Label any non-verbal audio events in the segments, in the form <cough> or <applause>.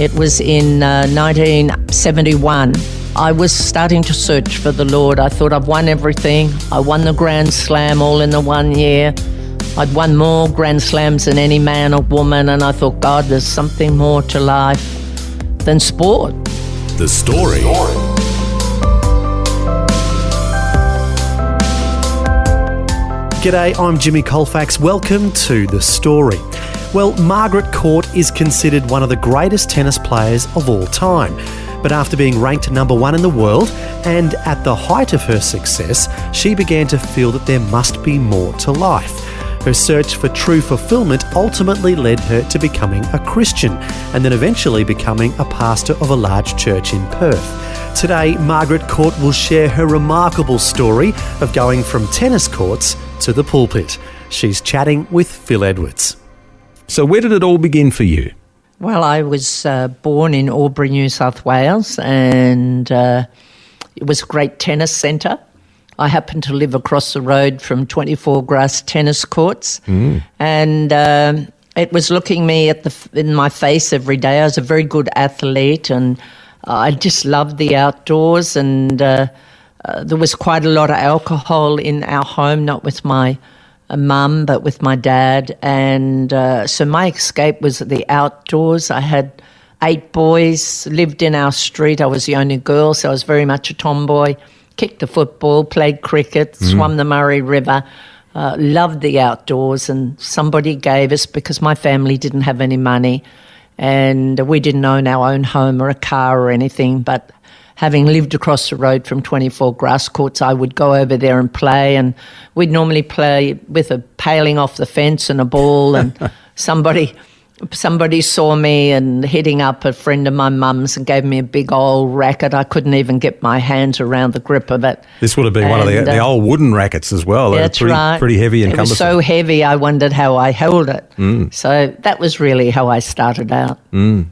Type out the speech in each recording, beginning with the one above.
It was in uh, 1971. I was starting to search for the Lord. I thought I've won everything. I won the Grand Slam all in the one year. I'd won more Grand Slams than any man or woman, and I thought, God, there's something more to life than sport. The Story. G'day, I'm Jimmy Colfax. Welcome to The Story. Well, Margaret Court is considered one of the greatest tennis players of all time. But after being ranked number one in the world and at the height of her success, she began to feel that there must be more to life. Her search for true fulfillment ultimately led her to becoming a Christian and then eventually becoming a pastor of a large church in Perth. Today, Margaret Court will share her remarkable story of going from tennis courts to the pulpit. She's chatting with Phil Edwards. So, where did it all begin for you? Well, I was uh, born in Albury, New South Wales, and uh, it was a great tennis centre. I happened to live across the road from 24 grass tennis courts, mm. and um, it was looking me at the in my face every day. I was a very good athlete, and I just loved the outdoors. And uh, uh, there was quite a lot of alcohol in our home, not with my mum, but with my dad. And uh, so my escape was the outdoors. I had eight boys, lived in our street. I was the only girl, so I was very much a tomboy kicked the football, played cricket, mm. swam the Murray River, uh, loved the outdoors. And somebody gave us, because my family didn't have any money and we didn't own our own home or a car or anything, but having lived across the road from 24 grass courts, I would go over there and play. And we'd normally play with a paling off the fence and a ball, and <laughs> somebody somebody saw me and hitting up a friend of my mum's and gave me a big old racket. I couldn't even get my hands around the grip of it. This would have been and, one of the, uh, the old wooden rackets as well. That's pretty, right. Pretty heavy and it cumbersome. was so heavy, I wondered how I held it. Mm. So that was really how I started out. Mm.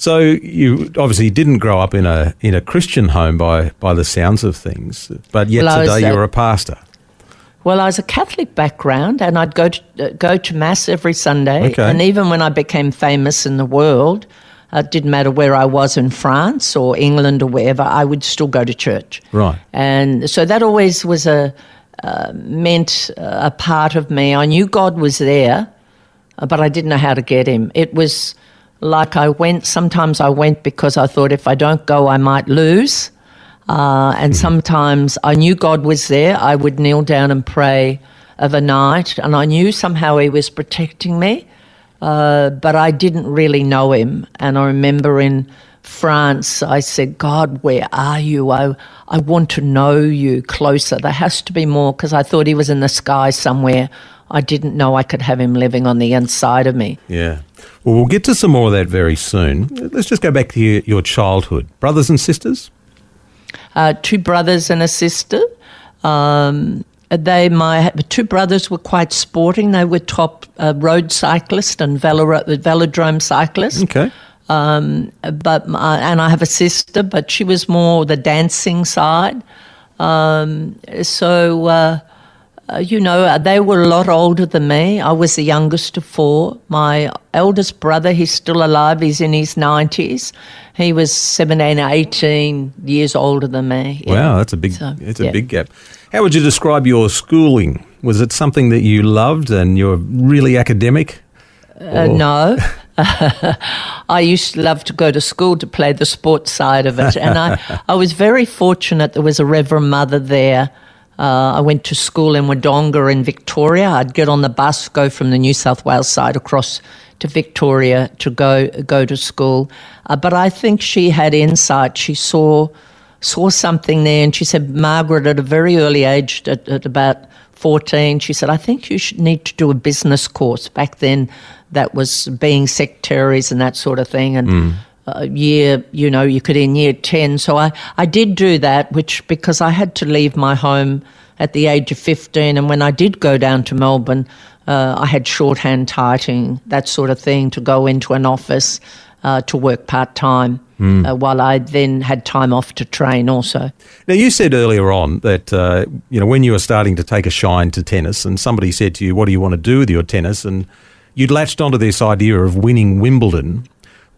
So you obviously didn't grow up in a in a Christian home by by the sounds of things, but yet well, today you're a pastor. Well, I was a Catholic background, and I'd go to uh, go to mass every Sunday. Okay. And even when I became famous in the world, uh, it didn't matter where I was in France or England or wherever, I would still go to church. Right. And so that always was a uh, meant a part of me. I knew God was there, but I didn't know how to get Him. It was like I went. Sometimes I went because I thought if I don't go, I might lose. Uh, and mm-hmm. sometimes I knew God was there. I would kneel down and pray of a night, and I knew somehow He was protecting me, uh, but I didn't really know Him. And I remember in France, I said, God, where are you? I, I want to know you closer. There has to be more because I thought He was in the sky somewhere. I didn't know I could have Him living on the inside of me. Yeah. Well, we'll get to some more of that very soon. Let's just go back to your, your childhood. Brothers and sisters? uh, two brothers and a sister. Um, they my two brothers were quite sporting. They were top uh, road cyclists and velo- velodrome cyclists. Okay. Um, but my, and I have a sister, but she was more the dancing side. Um, so uh, uh, you know, uh, they were a lot older than me. I was the youngest of four. My eldest brother, he's still alive, he's in his 90s. He was 17, 18 years older than me. Yeah. Wow, that's a big, so, it's a big gap. How would you describe your schooling? Was it something that you loved and you were really academic? Uh, no. <laughs> I used to love to go to school to play the sports side of it. And I, <laughs> I was very fortunate there was a Reverend Mother there uh, I went to school in Wodonga in Victoria. I'd get on the bus, go from the New South Wales side across to Victoria to go go to school. Uh, but I think she had insight. She saw saw something there, and she said, Margaret, at a very early age, at, at about 14, she said, I think you should need to do a business course. Back then, that was being secretaries and that sort of thing. And mm. Uh, year, you know, you could in year 10. So I, I did do that, which because I had to leave my home at the age of 15. And when I did go down to Melbourne, uh, I had shorthand typing, that sort of thing, to go into an office uh, to work part time. Uh, while I then had time off to train also. Now, you said earlier on that, uh, you know, when you were starting to take a shine to tennis and somebody said to you, what do you want to do with your tennis? And you'd latched onto this idea of winning Wimbledon.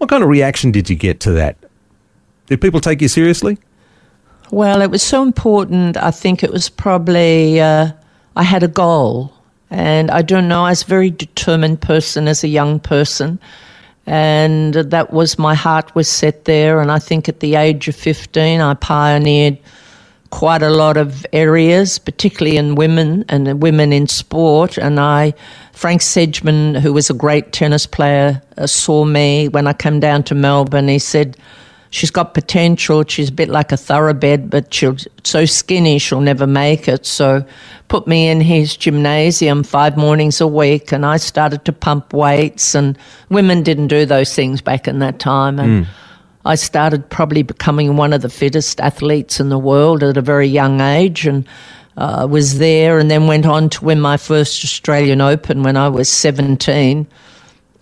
What kind of reaction did you get to that? Did people take you seriously? Well, it was so important. I think it was probably, uh, I had a goal. And I don't know, I was a very determined person as a young person. And that was, my heart was set there. And I think at the age of 15, I pioneered quite a lot of areas, particularly in women and women in sport. And I, Frank Sedgman, who was a great tennis player, uh, saw me when I came down to Melbourne. He said, She's got potential. She's a bit like a thoroughbred, but she's so skinny she'll never make it. So put me in his gymnasium five mornings a week and I started to pump weights and women didn't do those things back in that time. And I started probably becoming one of the fittest athletes in the world at a very young age and uh, was there and then went on to win my first Australian Open when I was 17.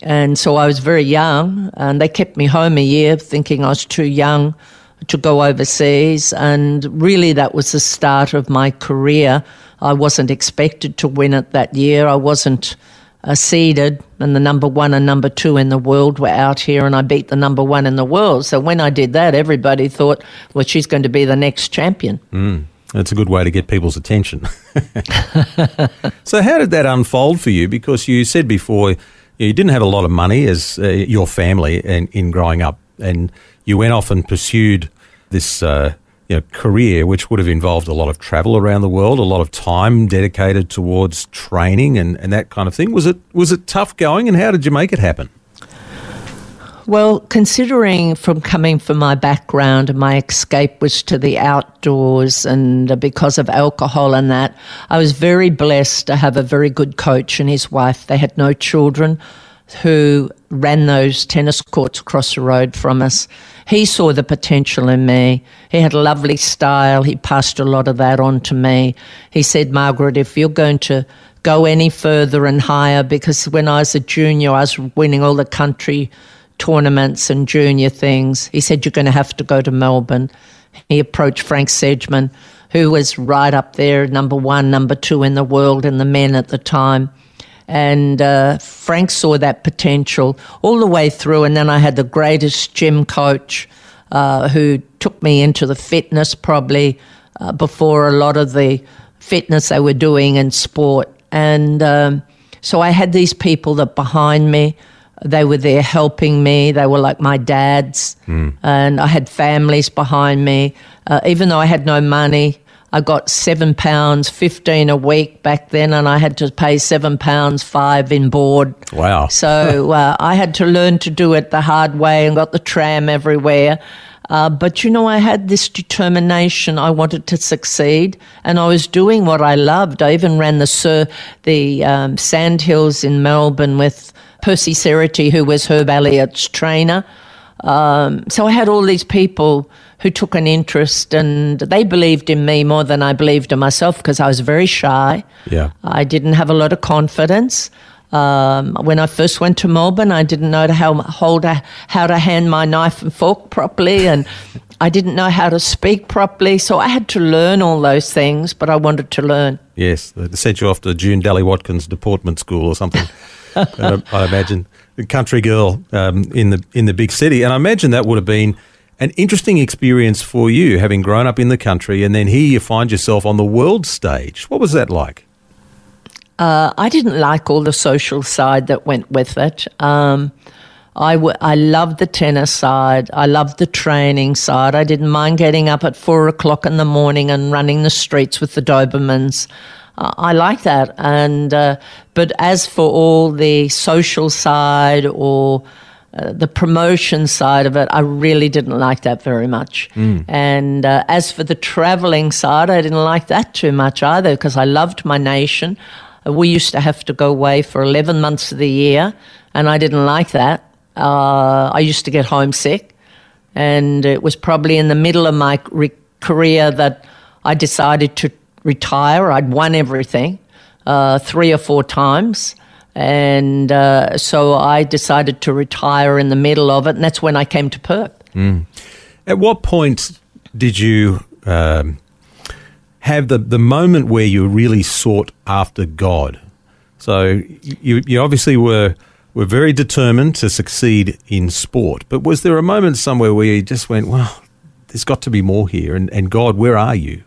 And so I was very young, and they kept me home a year thinking I was too young to go overseas. And really, that was the start of my career. I wasn't expected to win it that year. I wasn't uh, seeded, and the number one and number two in the world were out here, and I beat the number one in the world. So when I did that, everybody thought, well, she's going to be the next champion. That's a good way to get people's attention. <laughs> so, how did that unfold for you? Because you said before you didn't have a lot of money as uh, your family in, in growing up, and you went off and pursued this uh, you know, career, which would have involved a lot of travel around the world, a lot of time dedicated towards training and, and that kind of thing. Was it was it tough going, and how did you make it happen? Well, considering from coming from my background, my escape was to the outdoors, and because of alcohol and that, I was very blessed to have a very good coach and his wife. They had no children who ran those tennis courts across the road from us. He saw the potential in me. He had a lovely style. He passed a lot of that on to me. He said, Margaret, if you're going to go any further and higher, because when I was a junior, I was winning all the country tournaments and junior things. He said, You're going to have to go to Melbourne. He approached Frank Sedgman, who was right up there, number one, number two in the world in the men at the time. And uh, Frank saw that potential all the way through. And then I had the greatest gym coach uh, who took me into the fitness probably uh, before a lot of the fitness they were doing in sport. And um, so I had these people that behind me. They were there helping me. They were like my dads. And I had families behind me. Uh, even though I had no money, I got seven pounds, 15 a week back then, and I had to pay seven pounds, five in board. Wow. So uh, I had to learn to do it the hard way and got the tram everywhere. Uh, but you know, I had this determination. I wanted to succeed, and I was doing what I loved. I even ran the Sir, the um, Sandhills in Melbourne with Percy Cerutty, who was Herb Elliott's trainer. Um, so I had all these people who took an interest, and they believed in me more than I believed in myself because I was very shy. Yeah. I didn't have a lot of confidence. Um, when I first went to Melbourne, I didn't know how hold a, how to hand my knife and fork properly, and <laughs> I didn't know how to speak properly. So I had to learn all those things, but I wanted to learn. Yes, they sent you off to June Dally Watkins Deportment School or something. <laughs> I imagine country girl um, in the in the big city, and I imagine that would have been an interesting experience for you, having grown up in the country, and then here you find yourself on the world stage. What was that like? Uh, I didn't like all the social side that went with it. Um, I, w- I loved the tennis side. I loved the training side. I didn't mind getting up at four o'clock in the morning and running the streets with the Dobermans. I like that. And uh, but as for all the social side or uh, the promotion side of it, I really didn't like that very much. And uh, as for the traveling side, I didn't like that too much either because I loved my nation. Uh, We used to have to go away for 11 months of the year, and I didn't like that. Uh, I used to get homesick. And it was probably in the middle of my re- career that I decided to retire. I'd won everything uh, three or four times. And uh, so I decided to retire in the middle of it, and that's when I came to Perth. At what point did you um, have the, the moment where you really sought after God? So you, you obviously were were very determined to succeed in sport, but was there a moment somewhere where you just went, well, there's got to be more here, and, and God, where are you?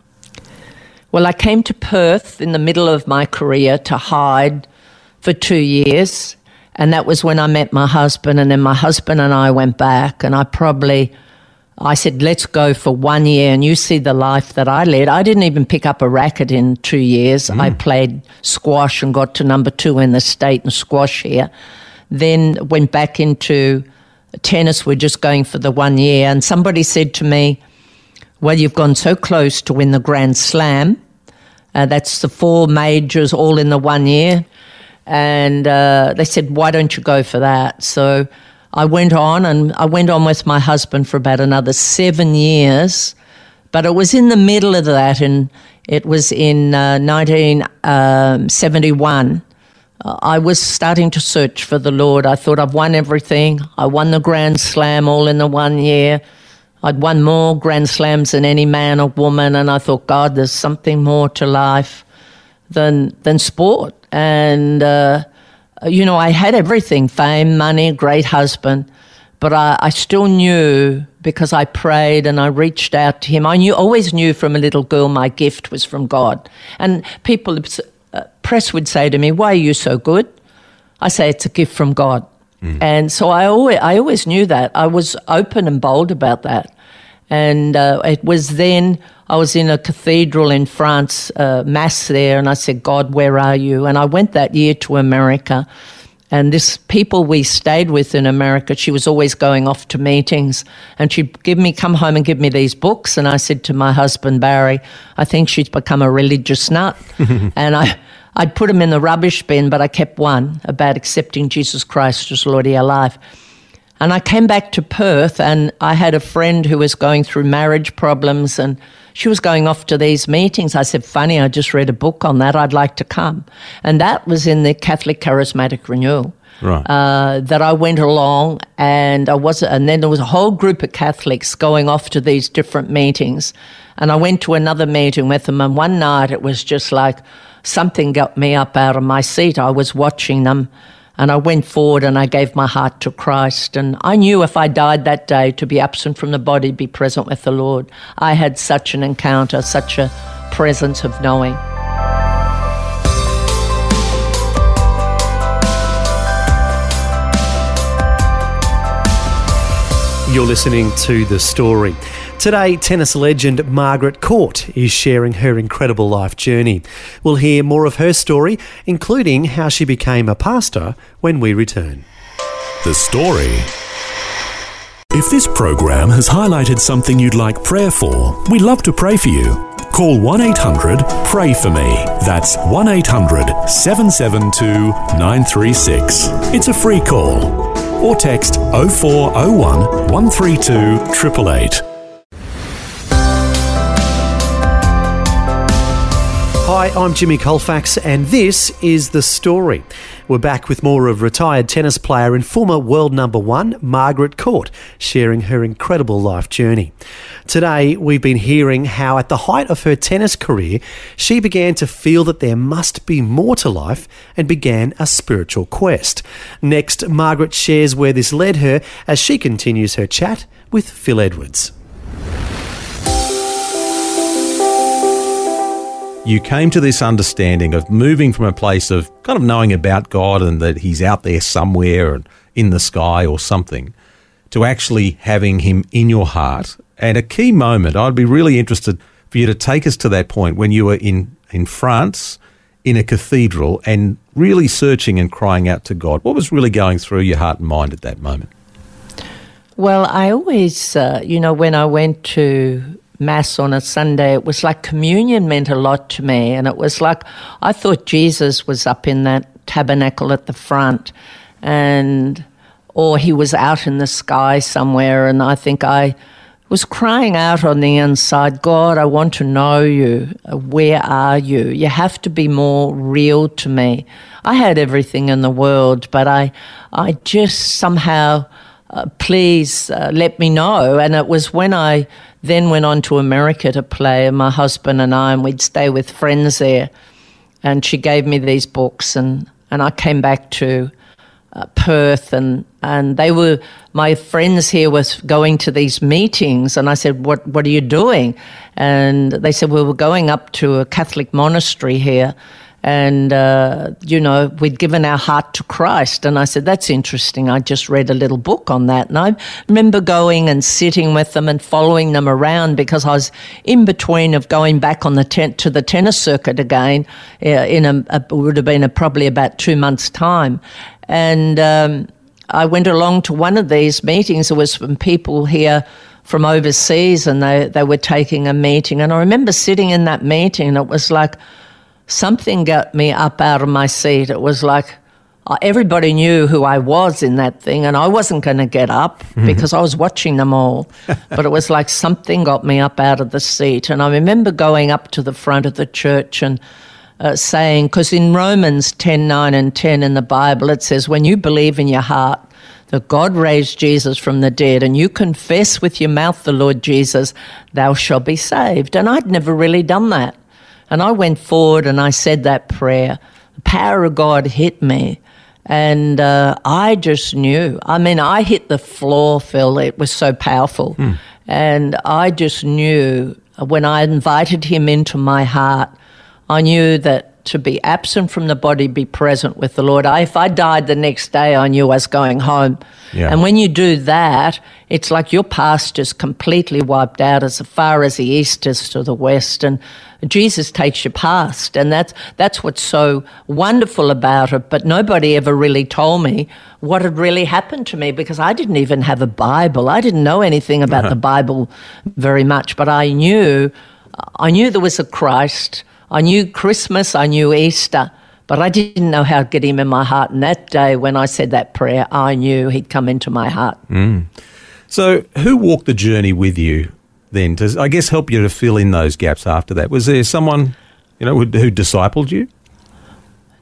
Well, I came to Perth in the middle of my career to hide for two years. And that was when I met my husband. And then my husband and I went back. And I probably, I said, let's go for one year. And you see the life that I led. I didn't even pick up a racket in two years. I hmm. played squash and got to number two in the state in squash here. Then went back into tennis. We're just going for the one year. And somebody said to me, well, you've gone so close to win the Grand Slam. Uh, that's the four majors all in the one year. And uh, they said, why don't you go for that? So I went on and I went on with my husband for about another seven years. But it was in the middle of that, and it was in uh, 1971. Uh, I was starting to search for the Lord. I thought I've won everything. I won the Grand Slam all in the one year. I'd won more Grand Slams than any man or woman, and I thought, God, there's something more to life than than sport. And uh, you know, I had everything: fame, money, great husband. But I, I still knew because I prayed and I reached out to him. I knew, always knew from a little girl, my gift was from God. And people, uh, press would say to me, "Why are you so good?" I say, "It's a gift from God." And so I always, I always knew that. I was open and bold about that. And uh, it was then I was in a cathedral in France, uh, mass there, and I said, "God, where are you?" And I went that year to America. And this people we stayed with in America, she was always going off to meetings, and she'd give me come home and give me these books. And I said to my husband Barry, "I think she's become a religious nut." <laughs> and I, I'd put them in the rubbish bin, but I kept one about accepting Jesus Christ as Lord of your life. And I came back to Perth, and I had a friend who was going through marriage problems, and she was going off to these meetings. I said, Funny, I just read a book on that. I'd like to come. And that was in the Catholic Charismatic Renewal. Right. Uh, that I went along, and I was, and then there was a whole group of Catholics going off to these different meetings, and I went to another meeting with them, and one night it was just like something got me up out of my seat. I was watching them, and I went forward and I gave my heart to Christ. And I knew if I died that day, to be absent from the body, be present with the Lord. I had such an encounter, such a presence of knowing. You're listening to The Story. Today, tennis legend Margaret Court is sharing her incredible life journey. We'll hear more of her story, including how she became a pastor, when we return. The Story. If this program has highlighted something you'd like prayer for, we'd love to pray for you. Call 1 800 Pray For Me. That's 1 800 772 936. It's a free call. Or text 0401 132 888. Hi, I'm Jimmy Colfax, and this is The Story. We're back with more of retired tennis player and former world number one, Margaret Court, sharing her incredible life journey. Today, we've been hearing how, at the height of her tennis career, she began to feel that there must be more to life and began a spiritual quest. Next, Margaret shares where this led her as she continues her chat with Phil Edwards. You came to this understanding of moving from a place of kind of knowing about God and that He's out there somewhere and in the sky or something to actually having Him in your heart. And a key moment, I'd be really interested for you to take us to that point when you were in, in France in a cathedral and really searching and crying out to God. What was really going through your heart and mind at that moment? Well, I always, uh, you know, when I went to Mass on a Sunday, it was like communion meant a lot to me. And it was like, I thought Jesus was up in that tabernacle at the front. And or he was out in the sky somewhere. And I think I was crying out on the inside, God, I want to know you. Where are you? You have to be more real to me. I had everything in the world, but I, I just somehow, uh, please uh, let me know. And it was when I then went on to America to play, and my husband and I, and we'd stay with friends there. And she gave me these books, and, and I came back to uh, Perth, and and they were my friends here was going to these meetings, and I said, "What what are you doing?" And they said, "We were going up to a Catholic monastery here." And, uh, you know, we'd given our heart to Christ. And I said, that's interesting. I just read a little book on that. And I remember going and sitting with them and following them around because I was in between of going back on the tent to the tennis circuit again uh, in a, a, would have been a, probably about two months' time. And um, I went along to one of these meetings. There was some people here from overseas, and they, they were taking a meeting. And I remember sitting in that meeting, and it was like something got me up out of my seat. It was like uh, everybody knew who I was in that thing, and I wasn't going to get up mm-hmm. because I was watching them all. <laughs> but it was like something got me up out of the seat. And I remember going up to the front of the church and uh, saying, because in Romans 10 9 and 10 in the Bible, it says, when you believe in your heart that God raised Jesus from the dead and you confess with your mouth the Lord Jesus, thou shalt be saved. And I'd never really done that. And I went forward and I said that prayer. The power of God hit me. And uh, I just knew. I mean, I hit the floor, Phil. It was so powerful. Mm. And I just knew when I invited him into my heart I knew that to be absent from the body, be present with the Lord. I, if I died the next day, I knew I was going home. Yeah. And when you do that, it's like your past is completely wiped out as far as the east is to the west. And Jesus takes your past. And that's, that's what's so wonderful about it. But nobody ever really told me what had really happened to me because I didn't even have a Bible. I didn't know anything about uh-huh. <laughs> the Bible very much, but I knew, I knew there was a Christ I knew Christmas, I knew Easter, but I didn't know how to get him in my heart. And that day when I said that prayer, I knew he'd come into my heart. Mm. So, who walked the journey with you then to, I guess, help you to fill in those gaps after that? Was there someone, you know, who, who discipled you?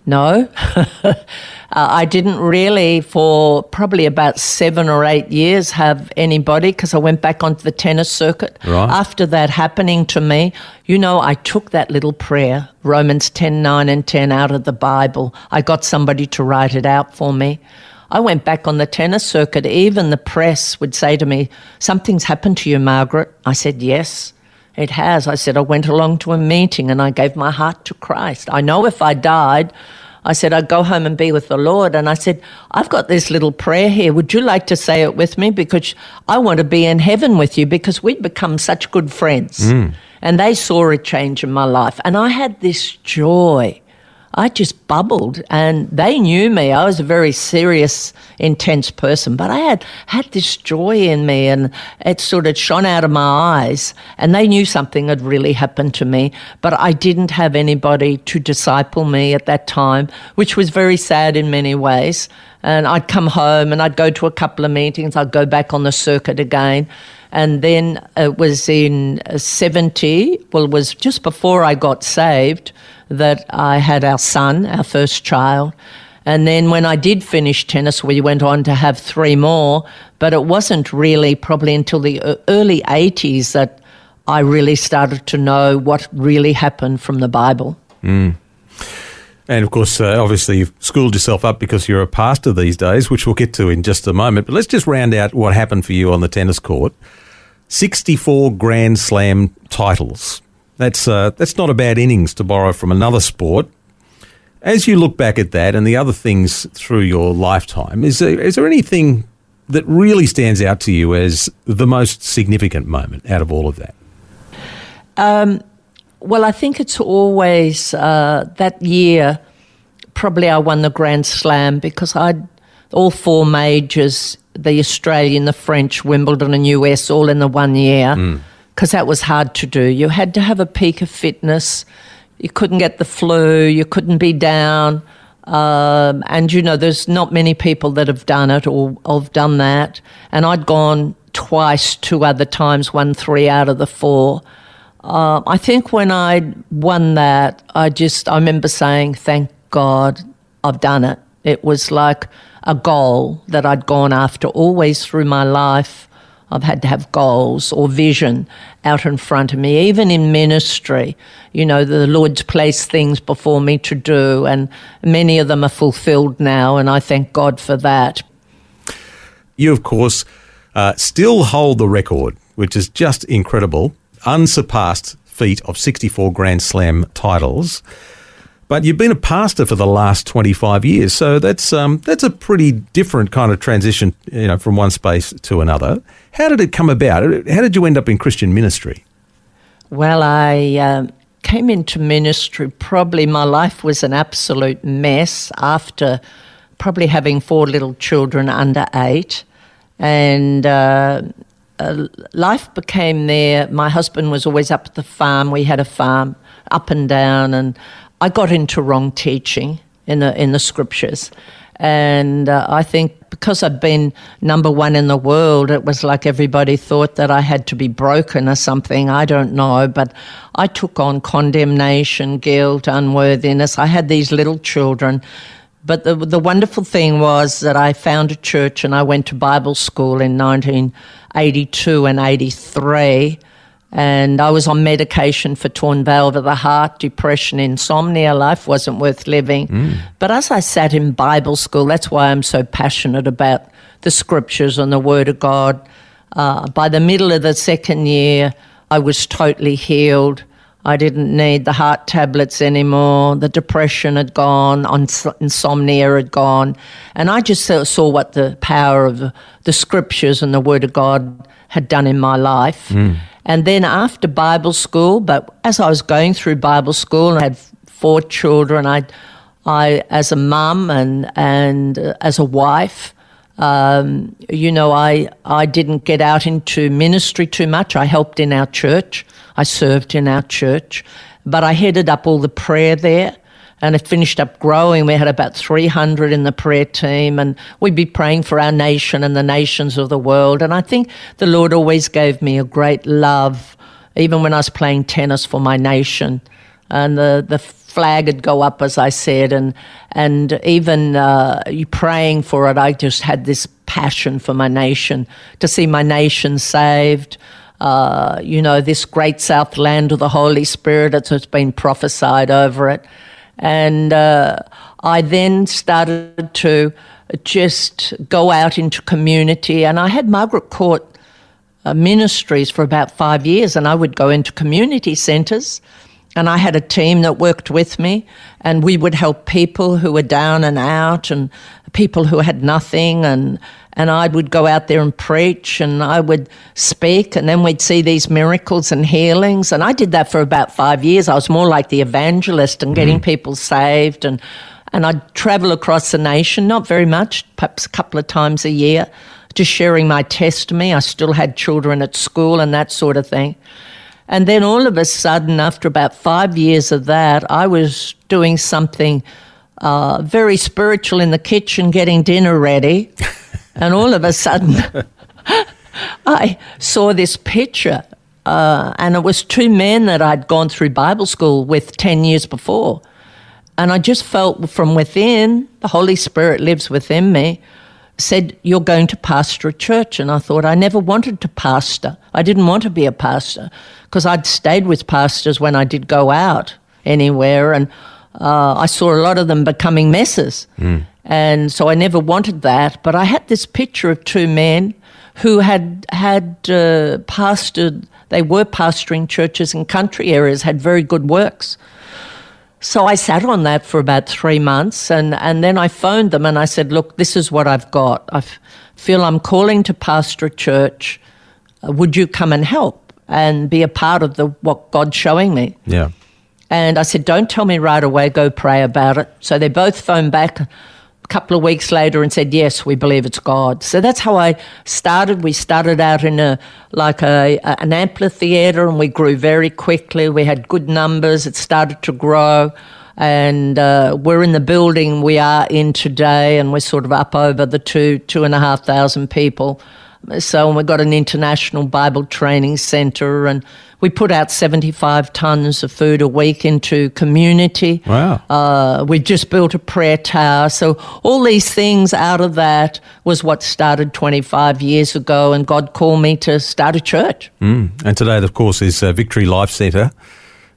No. <laughs> uh, I didn't really, for probably about seven or eight years, have anybody because I went back onto the tennis circuit. Right. After that happening to me, you know, I took that little prayer, Romans 10 9 and 10, out of the Bible. I got somebody to write it out for me. I went back on the tennis circuit. Even the press would say to me, Something's happened to you, Margaret. I said, Yes. It has. I said, I went along to a meeting and I gave my heart to Christ. I know if I died, I said, I'd go home and be with the Lord. And I said, I've got this little prayer here. Would you like to say it with me? Because I want to be in heaven with you because we'd become such good friends. Mm. And they saw a change in my life. And I had this joy I just bubbled and they knew me. I was a very serious, intense person, but I had had this joy in me and it sort of shone out of my eyes and they knew something had really happened to me, but I didn't have anybody to disciple me at that time, which was very sad in many ways. And I'd come home and I'd go to a couple of meetings. I'd go back on the circuit again. And then it was in 70, well, it was just before I got saved that I had our son, our first child. And then when I did finish tennis, we went on to have three more. But it wasn't really probably until the early 80s that I really started to know what really happened from the Bible. Mm. And of course, uh, obviously, you've schooled yourself up because you're a pastor these days, which we'll get to in just a moment. But let's just round out what happened for you on the tennis court 64 Grand Slam titles. That's uh, that's not a bad innings to borrow from another sport. As you look back at that and the other things through your lifetime, is there, is there anything that really stands out to you as the most significant moment out of all of that? Um, well, I think it's always uh, that year. Probably I won the Grand Slam because I all four majors, the Australian, the French, Wimbledon, and US, all in the one year. Mm because that was hard to do. You had to have a peak of fitness. You couldn't get the flu. You couldn't be down. Um, and you know, there's not many people that have done it or have done that. And I'd gone twice, two other times, won three out of the four. Uh, I think when I won that, I just I remember saying, "Thank God, I've done it." It was like a goal that I'd gone after always through my life. I've had to have goals or vision out in front of me, even in ministry. You know, the Lord's placed things before me to do, and many of them are fulfilled now, and I thank God for that. You, of course, uh, still hold the record, which is just incredible, unsurpassed feat of 64 Grand Slam titles. But you've been a pastor for the last 25 years, so that's um, that's a pretty different kind of transition, you know, from one space to another. How did it come about? How did you end up in Christian ministry? Well, I uh, came into ministry. Probably my life was an absolute mess after probably having four little children under eight, and. Uh, uh, life became there. My husband was always up at the farm. We had a farm up and down, and I got into wrong teaching in the in the scriptures, and uh, I think because I'd been number one in the world, it was like everybody thought that I had to be broken or something. I don't know, but I took on condemnation, guilt, unworthiness. I had these little children. But the, the wonderful thing was that I found a church and I went to Bible school in 1982 and 83 and I was on medication for torn valve of the heart, depression, insomnia. Life wasn't worth living. Mm. But as I sat in Bible school, that's why I'm so passionate about the scriptures and the Word of God. Uh, by the middle of the second year, I was totally healed. I didn't need the heart tablets anymore. The depression had gone, insomnia had gone. And I just saw what the power of the scriptures and the Word of God had done in my life. Mm. And then after Bible school, but as I was going through Bible school, I had four children. I, I as a mum and and uh, as a wife, um, you know, I I didn't get out into ministry too much. I helped in our church. I served in our church, but I headed up all the prayer there and it finished up growing. We had about 300 in the prayer team, and we'd be praying for our nation and the nations of the world. And I think the Lord always gave me a great love, even when I was playing tennis for my nation. And the, the flag would go up, as I said, and, and even uh, praying for it, I just had this passion for my nation, to see my nation saved. Uh, you know, this great south land of the Holy Spirit, it's been prophesied over it. And uh, I then started to just go out into community. And I had Margaret Court uh, Ministries for about five years, and I would go into community centres. And I had a team that worked with me, and we would help people who were down and out, and people who had nothing, and and I would go out there and preach and I would speak and then we'd see these miracles and healings. And I did that for about 5 years. I was more like the evangelist and getting mm-hmm. people saved and and I'd travel across the nation not very much perhaps a couple of times a year just sharing my testimony. I still had children at school and that sort of thing. And then all of a sudden after about 5 years of that I was doing something uh, very spiritual in the kitchen getting dinner ready <laughs> And all of a sudden, <laughs> I saw this picture, uh, and it was two men that I'd gone through Bible school with 10 years before. And I just felt from within, the Holy Spirit lives within me, said, You're going to pastor a church. And I thought, I never wanted to pastor. I didn't want to be a pastor because I'd stayed with pastors when I did go out anywhere. And uh, I saw a lot of them becoming messes. Mm. And so I never wanted that. But I had this picture of two men who had had uh, pastored, they were pastoring churches in country areas, had very good works. So I sat on that for about three months and, and then I phoned them and I said, Look, this is what I've got. I f- feel I'm calling to pastor a church. Uh, would you come and help and be a part of the what God's showing me? Yeah. And I said, Don't tell me right away, go pray about it. So they both phoned back a couple of weeks later and said, "Yes, we believe it's God." So that's how I started. We started out in a like a, a, an amphitheater, and we grew very quickly. We had good numbers. It started to grow. And uh, we're in the building we are in today, and we're sort of up over the two, two and a half thousand people. So and we've got an international Bible training centre, and we put out 75 tonnes of food a week into community. Wow. Uh, we just built a prayer tower. So all these things out of that was what started 25 years ago, and God called me to start a church. Mm. And today, of course, is uh, Victory Life Centre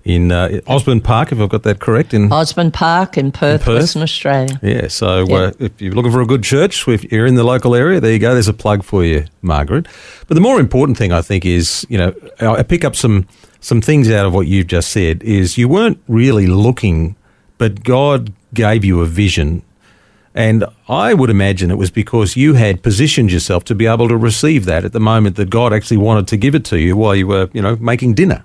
in uh, Osborne Park, if I've got that correct. In Osborne Park in Perth, Perth? Western Australia. yeah, so Yeah. Uh, if you're looking for a good church, if you're in the local area, there you go. There's a plug for you, Margaret. But the more important thing, I think, is you know I pick up some some things out of what you've just said. Is you weren't really looking, but God gave you a vision. And I would imagine it was because you had positioned yourself to be able to receive that at the moment that God actually wanted to give it to you while you were, you know, making dinner.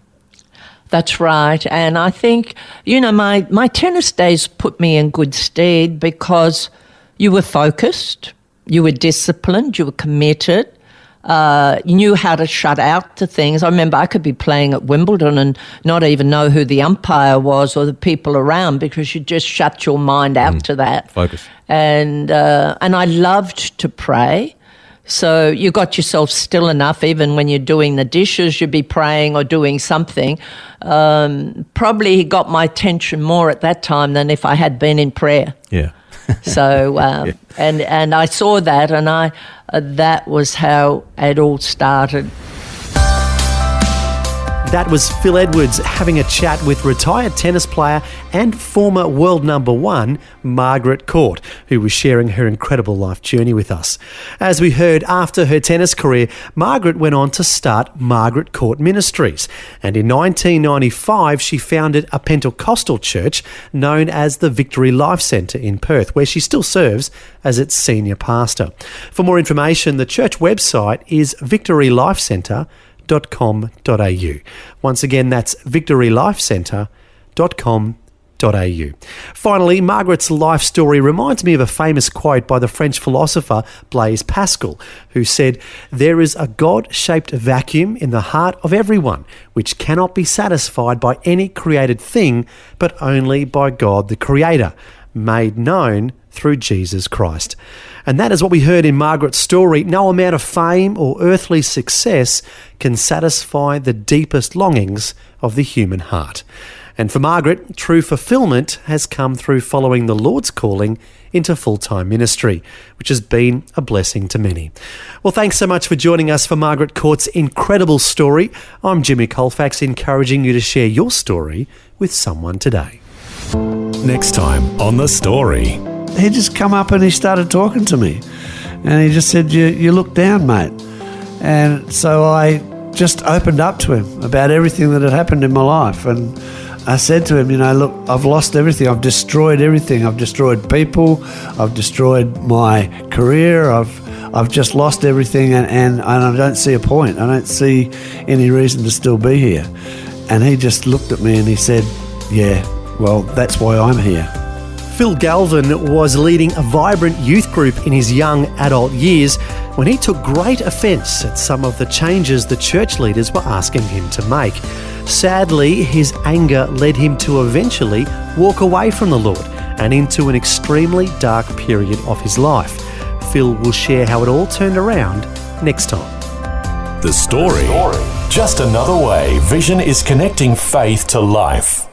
That's right. And I think, you know, my, my tennis days put me in good stead because you were focused, you were disciplined, you were committed. Uh, you knew how to shut out to things. I remember I could be playing at Wimbledon and not even know who the umpire was or the people around because you just shut your mind out to that. Focus. And uh, and I loved to pray. So you got yourself still enough, even when you're doing the dishes, you'd be praying or doing something. Um, probably he got my attention more at that time than if I had been in prayer. Yeah. <laughs> So um, and and I saw that, and I uh, that was how it all started. That was Phil Edwards having a chat with retired tennis player and former world number one, Margaret Court, who was sharing her incredible life journey with us. As we heard, after her tennis career, Margaret went on to start Margaret Court Ministries. And in 1995, she founded a Pentecostal church known as the Victory Life Centre in Perth, where she still serves as its senior pastor. For more information, the church website is Victory Life Centre victorylifecentre.com.au. Once again, that's victorylifecentre.com.au. Finally, Margaret's life story reminds me of a famous quote by the French philosopher Blaise Pascal, who said, There is a God shaped vacuum in the heart of everyone, which cannot be satisfied by any created thing, but only by God the Creator, made known through Jesus Christ. And that is what we heard in Margaret's story. No amount of fame or earthly success can satisfy the deepest longings of the human heart. And for Margaret, true fulfillment has come through following the Lord's calling into full time ministry, which has been a blessing to many. Well, thanks so much for joining us for Margaret Court's incredible story. I'm Jimmy Colfax, encouraging you to share your story with someone today. Next time on The Story. He just come up and he started talking to me, and he just said, "You you look down, mate." And so I just opened up to him about everything that had happened in my life, and I said to him, "You know, look, I've lost everything. I've destroyed everything. I've destroyed people. I've destroyed my career. I've I've just lost everything, and, and, and I don't see a point. I don't see any reason to still be here." And he just looked at me and he said, "Yeah, well, that's why I'm here." Phil Galvin was leading a vibrant youth group in his young adult years when he took great offence at some of the changes the church leaders were asking him to make. Sadly, his anger led him to eventually walk away from the Lord and into an extremely dark period of his life. Phil will share how it all turned around next time. The Story. Just another way Vision is connecting faith to life.